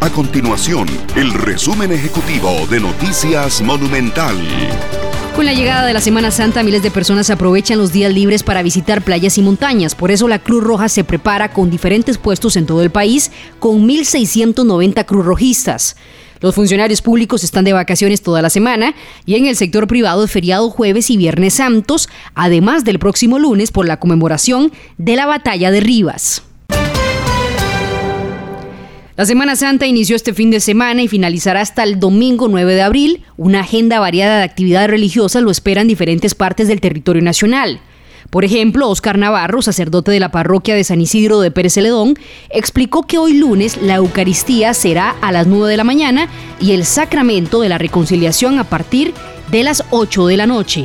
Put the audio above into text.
A continuación, el resumen ejecutivo de Noticias Monumental. Con la llegada de la Semana Santa, miles de personas aprovechan los días libres para visitar playas y montañas. Por eso la Cruz Roja se prepara con diferentes puestos en todo el país, con 1.690 cruzrojistas. Los funcionarios públicos están de vacaciones toda la semana y en el sector privado es feriado jueves y viernes santos, además del próximo lunes por la conmemoración de la batalla de Rivas. La Semana Santa inició este fin de semana y finalizará hasta el domingo 9 de abril. Una agenda variada de actividades religiosas lo espera en diferentes partes del territorio nacional. Por ejemplo, Oscar Navarro, sacerdote de la parroquia de San Isidro de Pérez Celedón, explicó que hoy lunes la Eucaristía será a las 9 de la mañana y el sacramento de la reconciliación a partir de las 8 de la noche.